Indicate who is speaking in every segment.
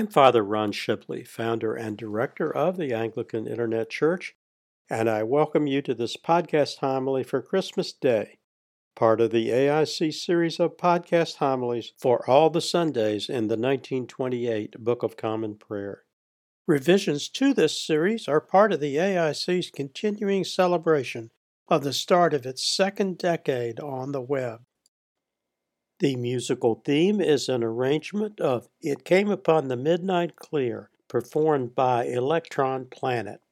Speaker 1: I'm Father Ron Shipley, founder and director of the Anglican Internet Church, and I welcome you to this podcast homily for Christmas Day, part of the AIC series of podcast homilies for all the Sundays in the 1928 Book of Common Prayer. Revisions to this series are part of the AIC's continuing celebration of the start of its second decade on the web. The musical theme is an arrangement of It Came Upon the Midnight Clear, performed by Electron Planet.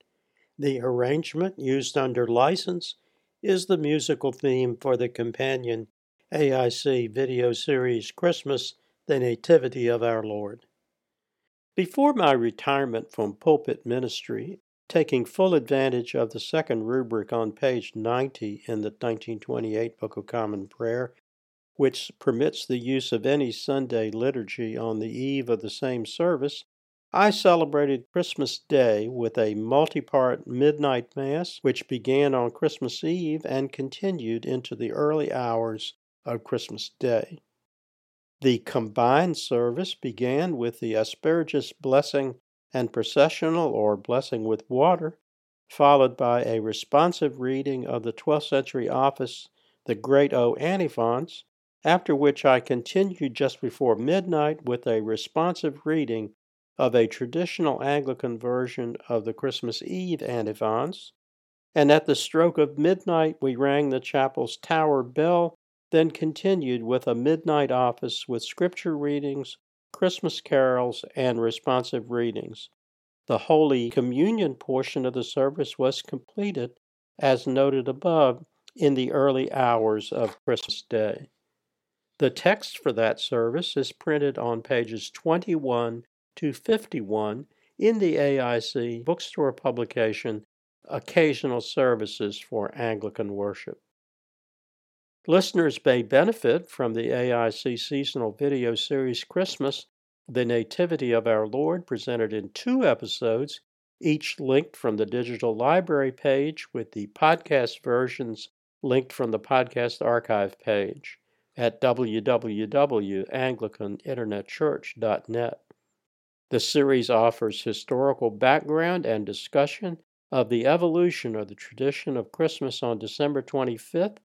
Speaker 1: The arrangement, used under license, is the musical theme for the companion AIC video series Christmas, the Nativity of Our Lord. Before my retirement from pulpit ministry, taking full advantage of the second rubric on page 90 in the 1928 Book of Common Prayer which permits the use of any Sunday liturgy on the eve of the same service, I celebrated Christmas Day with a multi part midnight Mass, which began on Christmas Eve and continued into the early hours of Christmas Day. The combined service began with the Asperges blessing and processional or blessing with water, followed by a responsive reading of the 12th century office, the Great O Antiphons, after which I continued just before midnight with a responsive reading of a traditional Anglican version of the Christmas Eve antiphons, and at the stroke of midnight we rang the chapel's tower bell, then continued with a midnight office with scripture readings, Christmas carols, and responsive readings. The Holy Communion portion of the service was completed, as noted above, in the early hours of Christmas Day. The text for that service is printed on pages 21 to 51 in the AIC bookstore publication Occasional Services for Anglican Worship. Listeners may benefit from the AIC seasonal video series Christmas, The Nativity of Our Lord, presented in two episodes, each linked from the digital library page, with the podcast versions linked from the podcast archive page at www.anglicaninternetchurch.net. The series offers historical background and discussion of the evolution of the tradition of Christmas on December 25th,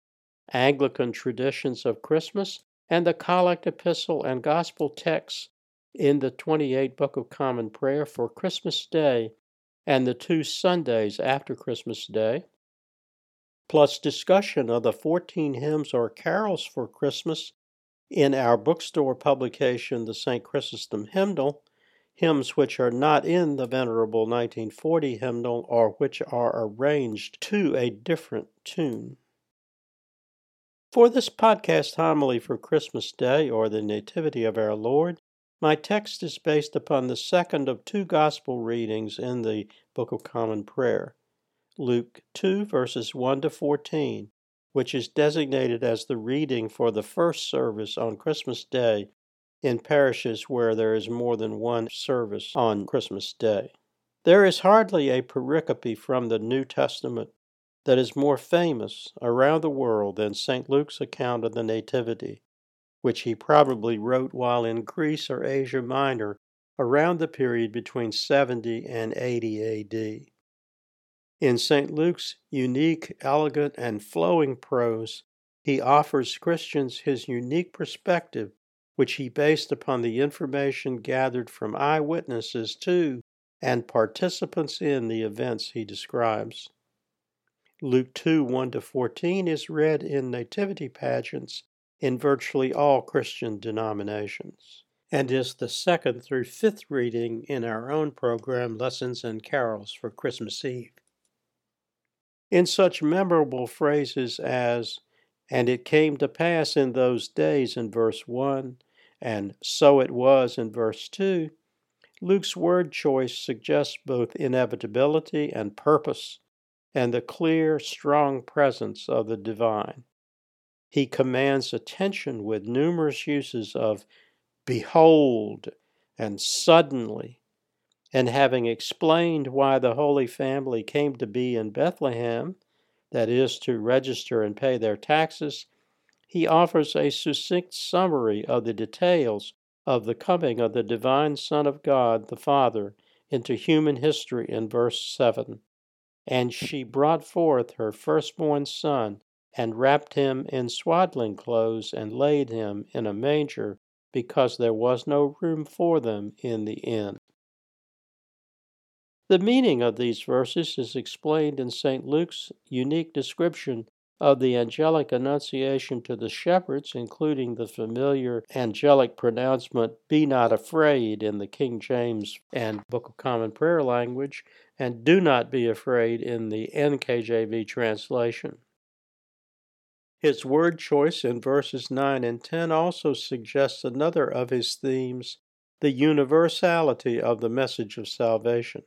Speaker 1: Anglican traditions of Christmas, and the collect epistle and gospel texts in the 28 Book of Common Prayer for Christmas Day and the two Sundays after Christmas Day, plus discussion of the 14 hymns or carols for Christmas in our bookstore publication, the St. Chrysostom Hymnal, hymns which are not in the Venerable 1940 hymnal or which are arranged to a different tune. For this podcast homily for Christmas Day or the Nativity of our Lord, my text is based upon the second of two gospel readings in the Book of Common Prayer. Luke 2, verses 1 to 14, which is designated as the reading for the first service on Christmas Day in parishes where there is more than one service on Christmas Day. There is hardly a pericope from the New Testament that is more famous around the world than St. Luke's account of the Nativity, which he probably wrote while in Greece or Asia Minor around the period between 70 and 80 AD. In St. Luke's unique, elegant, and flowing prose, he offers Christians his unique perspective, which he based upon the information gathered from eyewitnesses to and participants in the events he describes. Luke 2 1 to 14 is read in nativity pageants in virtually all Christian denominations and is the second through fifth reading in our own program, Lessons and Carols for Christmas Eve in such memorable phrases as, and it came to pass in those days in verse 1, and so it was in verse 2, Luke's word choice suggests both inevitability and purpose, and the clear, strong presence of the divine. He commands attention with numerous uses of behold and suddenly and having explained why the Holy Family came to be in Bethlehem, that is, to register and pay their taxes, he offers a succinct summary of the details of the coming of the divine Son of God, the Father, into human history in verse 7. And she brought forth her firstborn son, and wrapped him in swaddling clothes, and laid him in a manger, because there was no room for them in the inn. The meaning of these verses is explained in St. Luke's unique description of the angelic annunciation to the shepherds, including the familiar angelic pronouncement, Be not afraid, in the King James and Book of Common Prayer language, and Do not be afraid in the NKJV translation. His word choice in verses 9 and 10 also suggests another of his themes the universality of the message of salvation.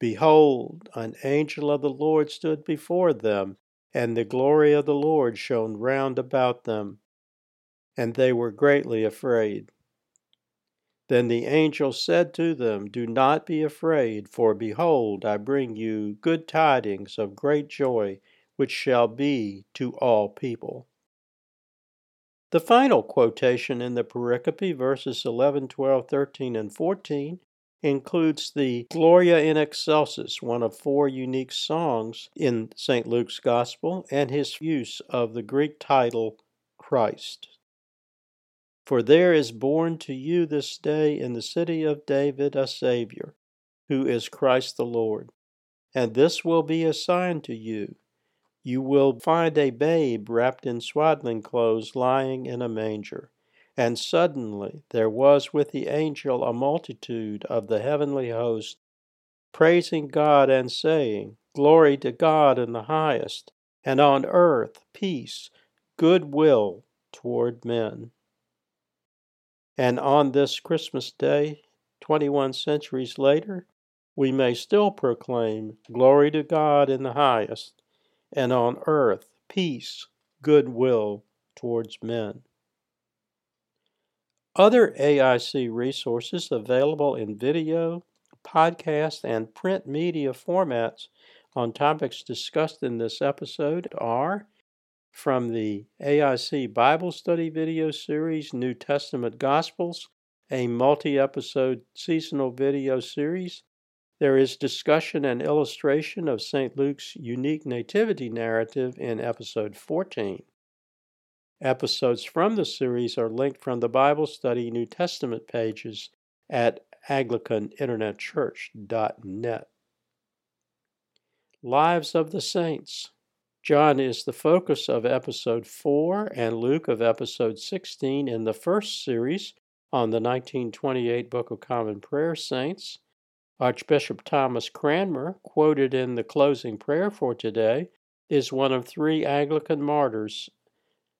Speaker 1: Behold, an angel of the Lord stood before them, and the glory of the Lord shone round about them, and they were greatly afraid. Then the angel said to them, Do not be afraid, for behold, I bring you good tidings of great joy, which shall be to all people. The final quotation in the pericope, verses 11, 12, 13, and 14, includes the Gloria in Excelsis, one of four unique songs in St. Luke's Gospel, and his use of the Greek title Christ. For there is born to you this day in the city of David a Savior, who is Christ the Lord. And this will be a sign to you. You will find a babe wrapped in swaddling clothes lying in a manger. And suddenly there was with the angel a multitude of the heavenly host, praising God and saying, Glory to God in the highest, and on earth peace, good will toward men. And on this Christmas day, 21 centuries later, we may still proclaim, Glory to God in the highest, and on earth peace, good will towards men. Other AIC resources available in video, podcast, and print media formats on topics discussed in this episode are from the AIC Bible Study video series New Testament Gospels, a multi episode seasonal video series. There is discussion and illustration of St. Luke's unique nativity narrative in episode 14. Episodes from the series are linked from the Bible Study New Testament pages at AnglicanInternetChurch.net. Lives of the Saints. John is the focus of episode 4 and Luke of episode 16 in the first series on the 1928 Book of Common Prayer Saints. Archbishop Thomas Cranmer, quoted in the closing prayer for today, is one of three Anglican martyrs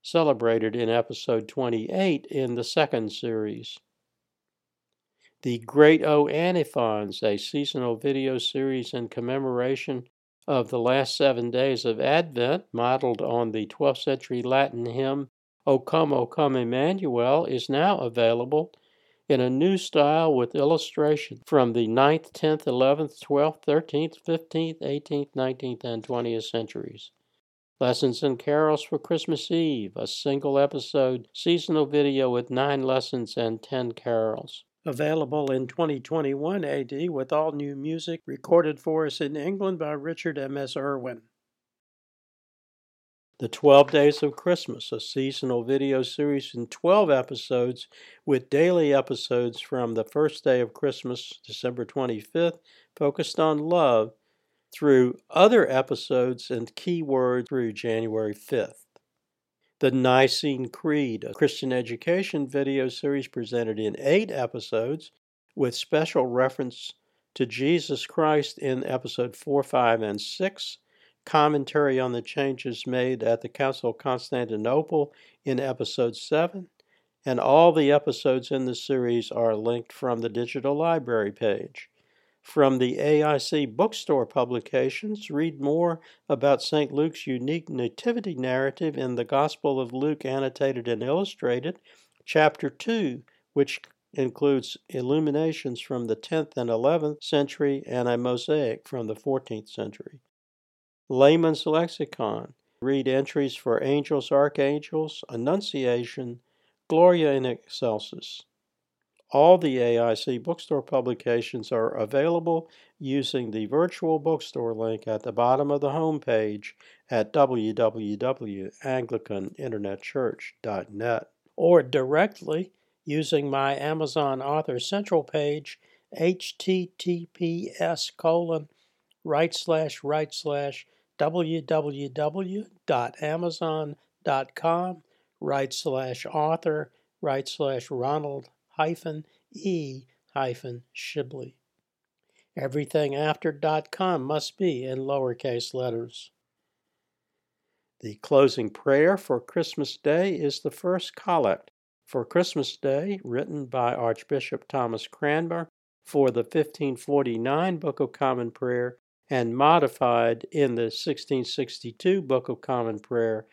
Speaker 1: celebrated in episode 28 in the second series. The Great O Antiphons, a seasonal video series in commemoration of the last seven days of Advent, modeled on the 12th century Latin hymn O Come, O Come Emmanuel, is now available in a new style with illustration from the 9th, 10th, 11th, 12th, 13th, 15th, 18th, 19th, and 20th centuries. Lessons and Carols for Christmas Eve, a single episode seasonal video with nine lessons and ten carols. Available in 2021 AD with all new music recorded for us in England by Richard M.S. Irwin. The 12 Days of Christmas, a seasonal video series in 12 episodes with daily episodes from the first day of Christmas, December 25th, focused on love through other episodes and keywords through January 5th. The Nicene Creed, a Christian education video series presented in eight episodes with special reference to Jesus Christ in episode 4, 5, and 6, commentary on the changes made at the Council of Constantinople in episode 7, and all the episodes in the series are linked from the digital library page. From the AIC bookstore publications, read more about St. Luke's unique nativity narrative in the Gospel of Luke Annotated and Illustrated, Chapter 2, which includes illuminations from the 10th and 11th century and a mosaic from the 14th century. Layman's Lexicon. Read entries for angels, archangels, Annunciation, Gloria in Excelsis. All the AIC bookstore publications are available using the virtual bookstore link at the bottom of the homepage at www.anglicaninternetchurch.net or directly using my Amazon Author Central page https colon right slash right slash www.amazon.com right slash author right slash Ronald e hyphen Shipley. Everything after .com must be in lowercase letters. The closing prayer for Christmas Day is the first collect for Christmas Day, written by Archbishop Thomas Cranmer for the 1549 Book of Common Prayer and modified in the 1662 Book of Common Prayer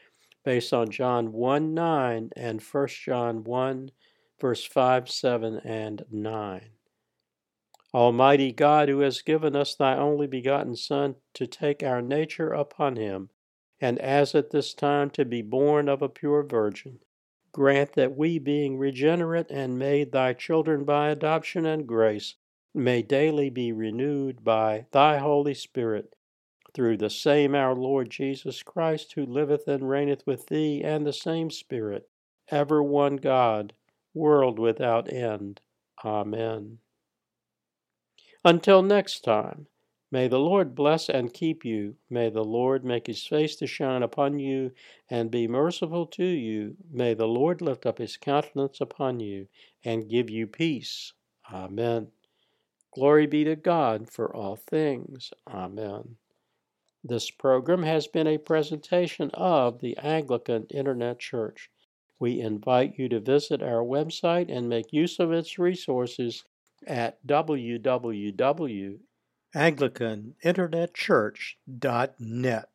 Speaker 1: based on John 1 9 and 1 John 1 verse 5, 7, and 9. Almighty God, who has given us thy only begotten Son to take our nature upon him, and as at this time to be born of a pure virgin, grant that we, being regenerate and made thy children by adoption and grace, may daily be renewed by thy Holy Spirit, through the same our Lord Jesus Christ, who liveth and reigneth with thee and the same Spirit, ever one God, world without end. Amen. Until next time, may the Lord bless and keep you. May the Lord make his face to shine upon you and be merciful to you. May the Lord lift up his countenance upon you and give you peace. Amen. Glory be to God for all things. Amen. This program has been a presentation of the Anglican Internet Church. We invite you to visit our website and make use of its resources at www.anglicaninternetchurch.net.